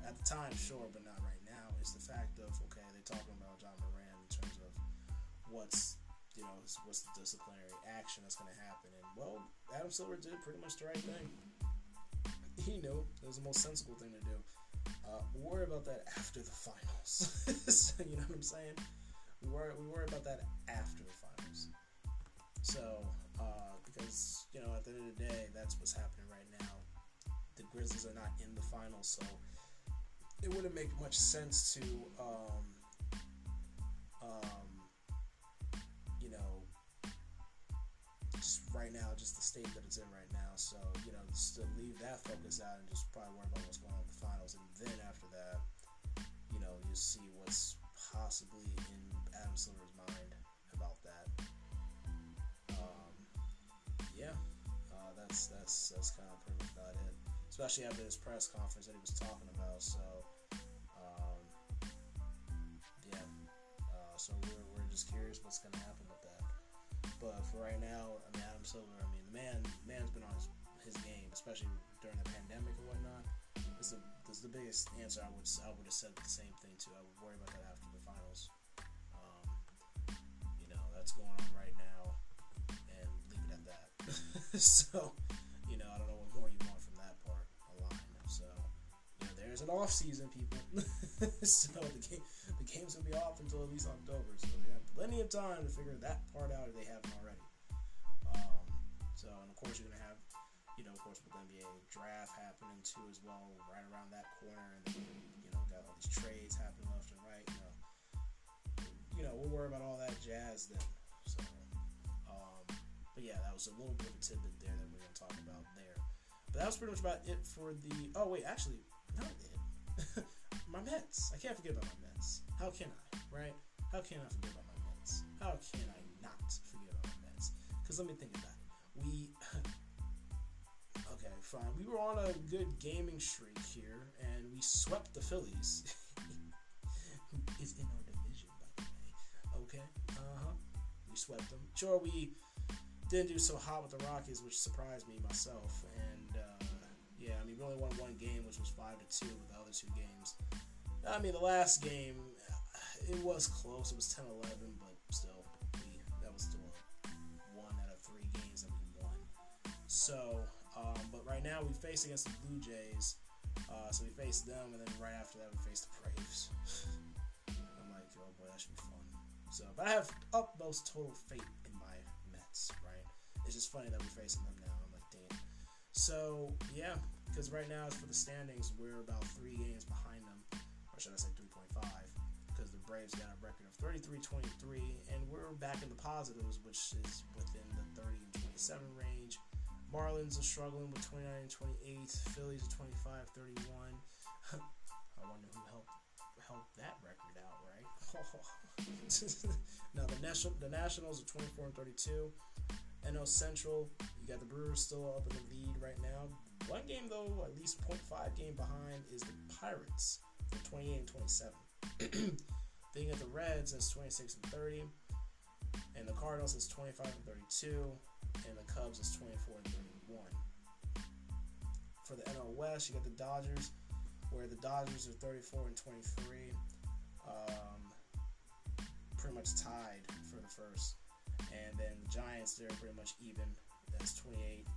At the time, sure, but not right now. Is the fact of okay, they're talking about Ja Morant in terms of what's you know what's the disciplinary action that's going to happen, and well, Adam Silver did pretty much the right thing. [LAUGHS] He knew it was the most sensible thing to do. Uh, worry about that after the finals. [LAUGHS] you know what I'm saying? We worry, we worry about that after the finals. So, uh, because, you know, at the end of the day, that's what's happening right now. The Grizzlies are not in the finals, so it wouldn't make much sense to, um, um, you know, just right now, just the state that it's in right now. So you know, just to leave that focus out and just probably worry about what's going on with the finals, and then after that, you know, you see what's possibly in Adam Silver's mind about that. Um, yeah, uh, that's that's that's kind of pretty much about it. Especially after this press conference that he was talking about. So. Um, yeah, uh, so we're, we're just curious what's going to happen with that. But for right now, I mean, Adam Silver, I mean, the man, man's been on his, his game, especially during the pandemic and whatnot. This is the, this is the biggest answer I would I would have said the same thing too. I would worry about that after the finals. Um, you know, that's going on right now, and leave it at that. [LAUGHS] so, you know, I don't know what more you want from that part aligned. So, you know, there's an off season, people. [LAUGHS] so the game, the game's gonna be off until at least October. So they have plenty of time to figure that part out if they haven't already. Um, so, and of course, you're gonna have, you know, of course, with NBA draft happening too as well, right around that corner, and then you know, got all these trades happening left and right. You know, you know, we'll worry about all that jazz then. So, um, but yeah, that was a little bit of a tidbit there that we're gonna talk about there. But that was pretty much about it for the. Oh wait, actually, not it. [LAUGHS] my Mets. I can't forget about my Mets. How can I? Right? How can I forget about my Mets? How can I not forget about my Mets? Because let me think about it. We. [LAUGHS] okay, fine. We were on a good gaming streak here, and we swept the Phillies. [LAUGHS] In our Okay. Uh huh. We swept them. Sure, we didn't do so hot with the Rockies, which surprised me myself. And uh, yeah, I mean, we only won one game, which was five to two with the other two games. I mean, the last game, it was close. It was 10-11, but still, we, that was still one out of three games that we won. So, um, but right now we face against the Blue Jays. Uh, so we face them, and then right after that we face the Braves. [LAUGHS] I'm like, oh boy, that should be fun. So, but I have utmost total faith in my Mets. Right? It's just funny that we're facing them now. I'm like, damn. So yeah, because right now as for the standings, we're about three games behind them, or should I say 3.5? Because the Braves got a record of 33-23, and we're back in the positives, which is within the 30 and 27 range. Marlins are struggling with 29 and 28. Phillies are 25, 31. [LAUGHS] I wonder who helped help that record? [LAUGHS] now the national the Nationals are 24 and 32. NL Central, you got the Brewers still up in the lead right now. One game though, at least 0.5 game behind is the Pirates. 28 and 27. [CLEARS THROAT] then you got the Reds as 26 and 30. And the Cardinals is 25 and 32. And the Cubs is 24 and 31. For the NL West, you got the Dodgers, where the Dodgers are 34 and 23. Um, pretty much tied for the first. And then the Giants, they're pretty much even. That's 28.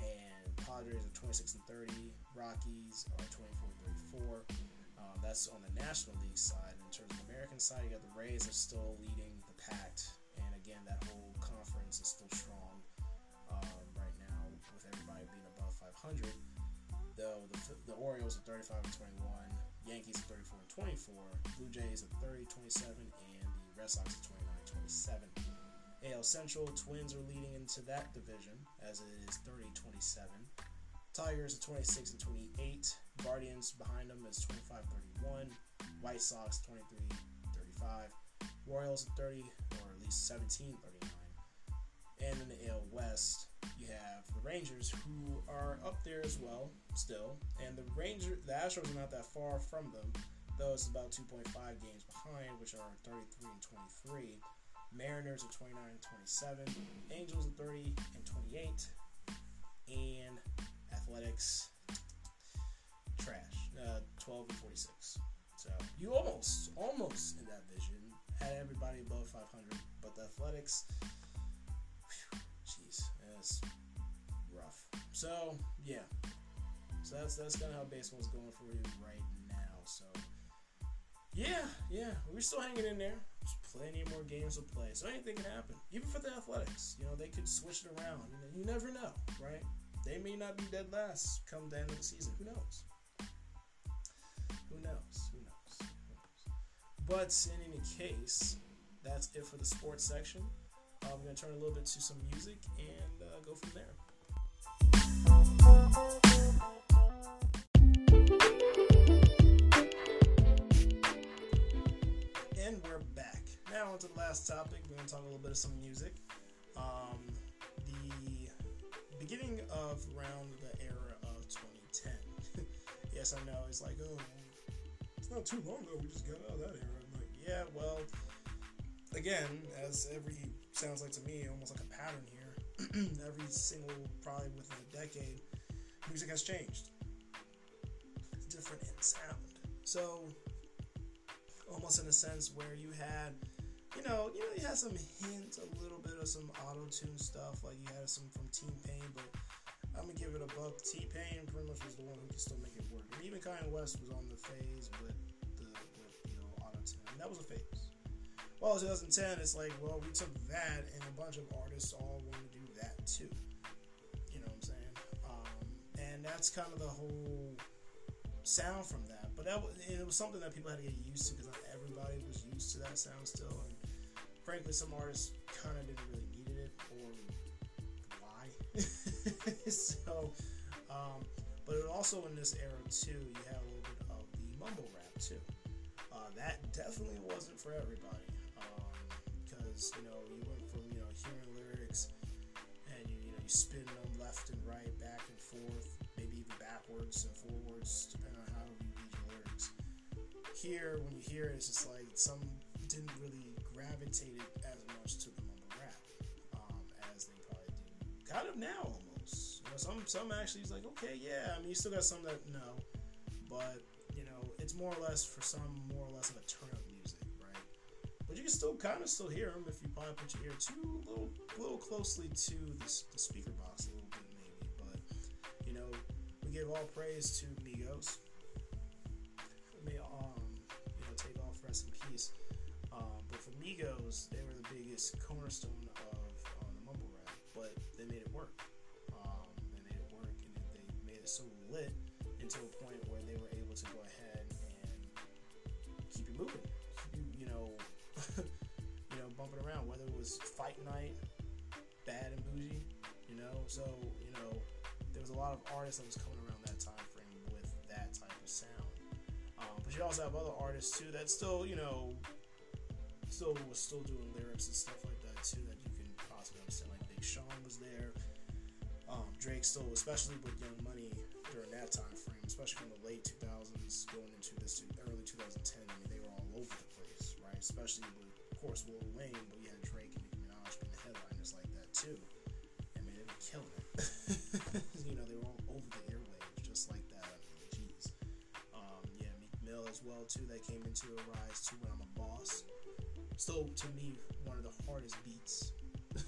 And Padres are 26 and 30. Rockies are 24 and 34. Um, that's on the National League side. In terms of the American side, you got the Rays are still leading the pack. And again, that whole conference is still strong um, right now with everybody being above 500. Though the, the Orioles are 35 and 21. Yankees are 34 and 24. Blue Jays are 30 27. And the Red Sox are 29 27. AL Central, Twins are leading into that division as it is 30 27. Tigers are 26 and 28. Guardians behind them is 25 31. White Sox 23 35. Royals at 30, or at least 17 39. And in the AL West, you have the Rangers who are up there as well, still. And the Ranger, the Astros are not that far from them, though it's about 2.5 games behind, which are 33 and 23. Mariners are 29 and 27. Angels are 30 and 28. And Athletics, trash, uh, 12 and 46. So you almost, almost in that vision had everybody above 500, but the Athletics, jeez, that's rough. So yeah, so that's that's kind of how baseball's going for you right now. So yeah, yeah, we're still hanging in there. There's plenty more games to play, so anything can happen. Even for the Athletics, you know, they could switch it around. You, you never know, right? They may not be dead last come the end of the season. Who knows? Who knows? Who knows? Who knows? But in any case, that's it for the sports section. Uh, we're gonna turn a little bit to some music and uh, go from there. And we're back. Now on to the last topic. We're gonna talk a little bit of some music. Um, the beginning of around the era of 2010. [LAUGHS] yes, I know. It's like, oh, it's not too long ago. We just got out of that era. I'm like, yeah, well, again, as every sounds like to me, almost like a pattern here. [CLEARS THROAT] every single, probably within a decade, music has changed. It's different in sound. So, almost in a sense where you had you know, you know, you had some hints, a little bit of some auto tune stuff, like you had some from T Pain, but I'm gonna give it a buck. T Pain pretty much was the one who could still make it work, and even Kanye West was on the phase with the with you know auto tune. that was a phase. Well, 2010, it's like, well, we took that, and a bunch of artists all want to do that too. You know what I'm saying? Um, and that's kind of the whole sound from that. But that was, it was something that people had to get used to because not everybody was used to that sound still. And frankly, some artists kind of didn't really needed it or why. [LAUGHS] so, um, but also in this era too, you had a little bit of the mumble rap too. Uh, that definitely wasn't for everybody because um, you know you went from you know hearing lyrics and you, you know you spin them left and right, back and forth, maybe even backwards and forwards, depending on how you read your lyrics. Here, when you hear it, it's just like some didn't really gravitated as much to the rap um, as they probably do. Kind of now almost. You know, some some actually is like, okay, yeah. I mean, you still got some that no, but you know, it's more or less for some more or less of a turn? But you can still kind of still hear them if you probably put your ear too little little closely to the, the speaker box a little bit maybe. But you know, we give all praise to Migos. May um you know Takeoff rest in peace. Um, but for Migos, they were the biggest cornerstone of um, the mumble rap, but they made it work. Um, they made it work, and they made it so lit into a point where they were able to go ahead and keep it moving, bumping around. Whether it was Fight Night, Bad and Bougie, you know. So you know, there was a lot of artists that was coming around that time frame with that type of sound. Um, but you also have other artists too that still, you know, still was still doing lyrics and stuff like that too that you can possibly understand. Like Big Sean was there. Um, Drake still, especially with Young Money during that time frame, especially from the late 2000s going into this early 2010. I mean, they were all over the place, right? Especially with, of course, Lil Wayne, but you had Drake and Nicki Minaj being the headliners like that too. I mean, they were killing it. [LAUGHS] you know, they were all over the airwaves just like that. I mean, jeez. Um, yeah, Meek Mill as well too. That came into a rise too when I'm a boss still to me one of the hardest beats.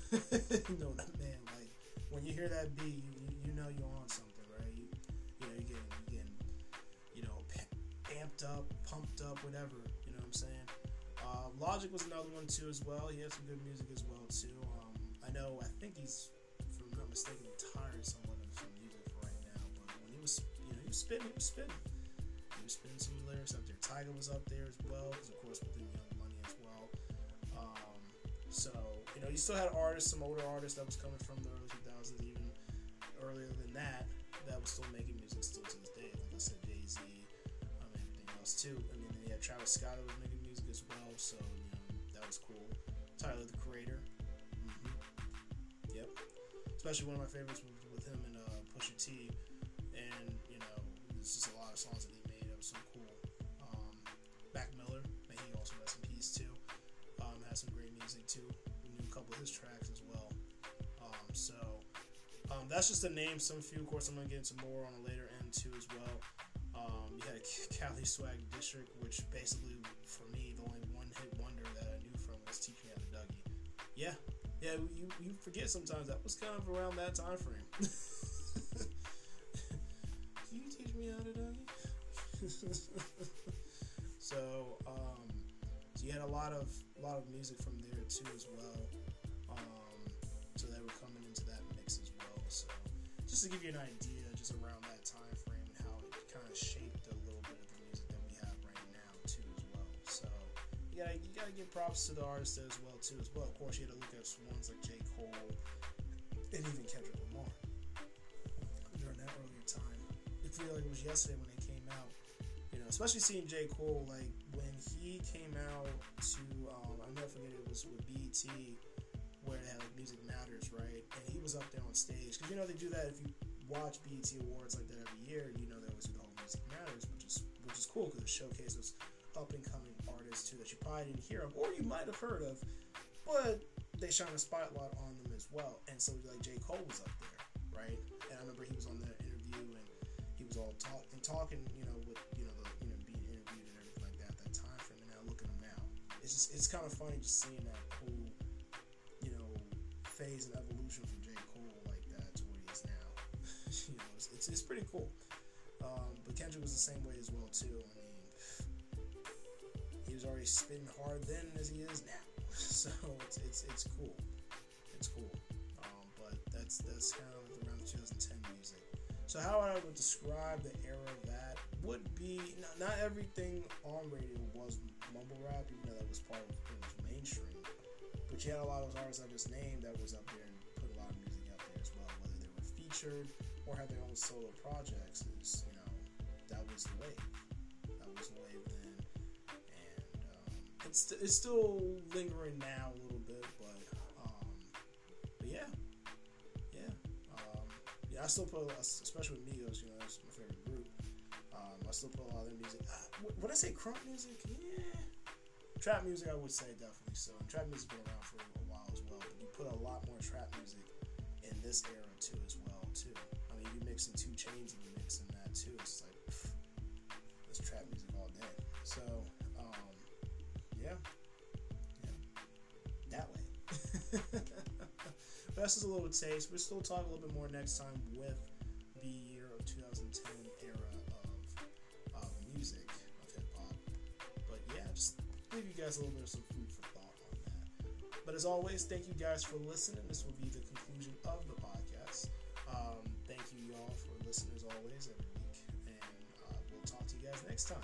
[LAUGHS] no, man, like when you hear that beat, you, you know you're on something, right? You, you know, you're getting, you're getting, you know, amped up, pumped up, whatever. You know what I'm saying? Uh, Logic was another one too, as well. He had some good music as well too. Um, I know, I think he's, if I'm not mistaken, retired somewhat of some music for right now. But when he was, you know, he was spitting, he was spitting. He was spitting some lyrics up there. Tyga was up there as well, because of course with the Young Money as well. Um, so, you know, you still had artists, some older artists that was coming from the early 2000s, even earlier than that, that was still making music still to this day. Like I said, Jay Z, um, everything else too. I mean, you had Travis Scott that was making music as well, so, you know, that was cool. Tyler, the creator. Mm-hmm. Yep. Especially one of my favorites with, him and uh, Pusha T. And, you know, there's just a lot of songs that he made that was so cool. Um, Miller, may he also rest in peace too had some great music too. We knew a couple of his tracks as well. Um, so um, that's just to name some few. Of course, I'm gonna get into more on a later end too as well. Um, you had [LAUGHS] Cali Swag District, which basically for me the only one hit wonder that I knew from was Teach Me Dougie. Yeah, yeah. You you forget sometimes that was kind of around that time frame. [LAUGHS] Can you teach me how to Dougie? [LAUGHS] so. Um, so you had a lot of a lot of music from there too as well. Um, so they were coming into that mix as well. So just to give you an idea, just around that time frame and how it kind of shaped gotta you gotta give props to the artists as well too as well. Of course, you had to look at ones like J Cole and even Kendrick Lamar during that earlier time. It feel like it was yesterday when they came out. You know, especially seeing J Cole like when he came out to um, I never forget it was with BET where they had like Music Matters, right? And he was up there on stage because you know they do that if you watch BET Awards like that every year. You know they always do the whole Music Matters, which is which is cool because it showcases up and coming artists too that you probably didn't hear of or you might have heard of, but they shine a spotlight on them as well. And so like J Cole was up there, right? And I remember he was on that interview and he was all talking talking, you know, with you know the you know being interviewed and everything like that at that time frame. And now look at him now. It's just it's kind of funny just seeing that whole you know phase and evolution from J Cole like that to what he is now. [LAUGHS] you know, it's, it's, it's pretty cool. Um, but Kendrick was the same way as well too. I mean, he was already spitting hard then as he is now. [LAUGHS] So it's it's, it's cool. It's cool. Um, but that's that's kind of around the 2010 music. So how I would describe the era of that would be not, not everything on radio was mumble rap, even though that was part of it mainstream. But you had a lot of those artists I just named that was up there and put a lot of music out there as well, whether they were featured or had their own solo projects. Is you know that was the wave. That was the wave then, it's it's still lingering now a little bit, but um, but yeah, yeah, um, yeah. I still lot especially with Migos, you know, that's my favorite group. Um, I still put a lot of their music. Uh, would I say crunk music? Yeah. Trap music, I would say definitely so. And trap music's been around for a while as well, but you put a lot more trap music in this era too, as well too. I mean, you mix in 2 Chainz and you mix in that too. It's like pff, it's trap music all day. So, yeah, yeah, that way. [LAUGHS] but that's just a little taste. We'll still talk a little bit more next time with the year of 2010 era of, of music of hip hop. But yeah, just leave you guys a little bit of some food for thought on that. But as always, thank you guys for listening. This will be the conclusion of the podcast. Um, thank you, y'all, for listening as always every week. And uh, we'll talk to you guys next time.